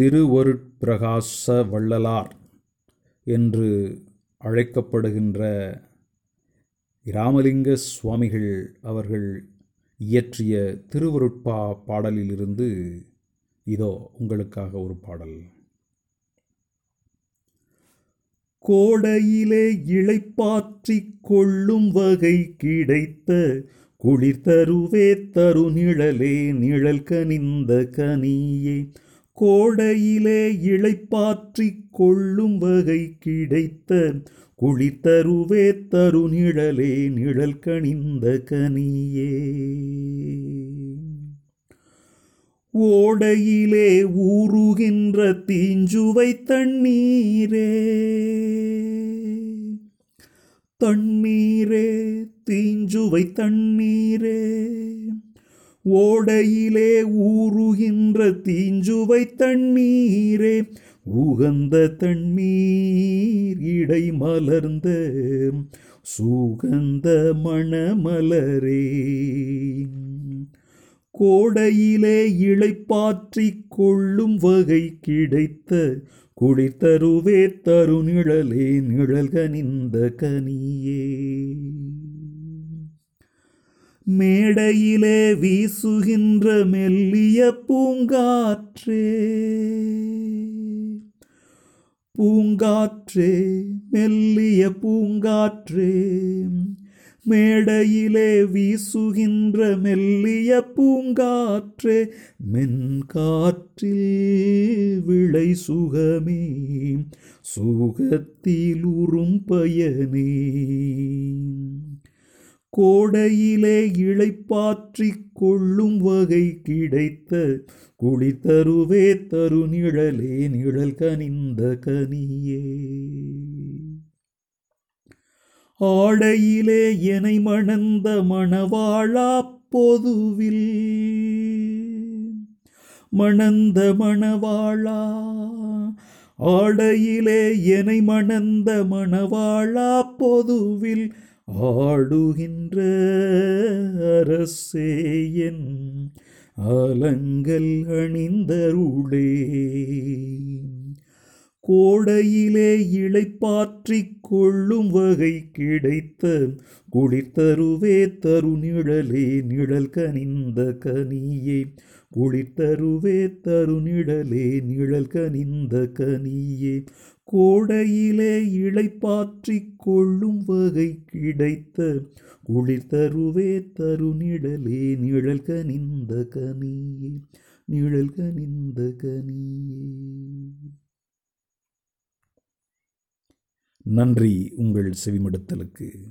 திருவருட்பிரகாச வள்ளலார் என்று அழைக்கப்படுகின்ற இராமலிங்க சுவாமிகள் அவர்கள் இயற்றிய திருவருட்பா பாடலிலிருந்து இதோ உங்களுக்காக ஒரு பாடல். கோடையிலே இளைப்பாற்றிக் கொள்ளும் வகை கிடைத்த குளிர் தருவே தருநிழலே நிழல் கனிந்த கனியே கோடையிலே இழைப்பாற்றிக் கொள்ளும் வகை கிடைத்த குளித்தருவே தரு நிழலே நிழல் கணிந்த கனியே. ஓடையிலே ஊறுகின்ற தீஞ்சுவை தண்ணீரே தண்ணீரே தீஞ்சுவை தண்ணீரே. ஓடையிலே ஊறுகின்ற தீஞ்சுவை தண்ணீரே உகந்த தண்ணீர் இடை மலர்ந்த சுகந்த மணமலரே. கோடையிலே இழைப்பாற்றிக் கொள்ளும் வகை கிடைத்த குளித்தருவே தருநிழலே நிழல்கனிந்த கனியே. மேடையிலே வீசுகின்ற மெல்லிய பூங்காற்றே. பூங்காற்றே மெல்லிய பூங்காற்றே. மேடையிலே வீசுகின்ற மெல்லிய பூங்காற்றே. மென்காற்றில் விளை சுகமே. சுகத்தில் உறும் பயனே கோடையிலே இழைப்பாற்றிக் கொள்ளும் வகை கிடைத்த குளித்தருவே தரு நிழலே நிழல் கனிந்த கனியே. ஆடையிலே எனை மணந்த மணவாழா பொதுவில் மணந்த மணவாழா ஆடையிலே எனை மணந்த மணவாழா பொதுவில் ஆடுகின்ற அரசேயன் அலங்கல் அணிந்தருளே. கோடையிலே இளைப்பாற்றிக் கொள்ளும் வகை கிடைத்த குளிர்த்தருவே தருநிழலே நிழல் கனிந்த கனியே. குளிர்த்தருவே தருநிழலே நிழல் கனிந்த கனியே. கோடையிலே இளைப்பாற்றிக் கொள்ளும் வகை கிடைத்த குளிர்த்தருவே தருநிழலே நிழல் கனிந்த கனியே. நிழல் கனிந்த கனியே. நன்றி உங்கள் செவிமடுத்தலுக்கு.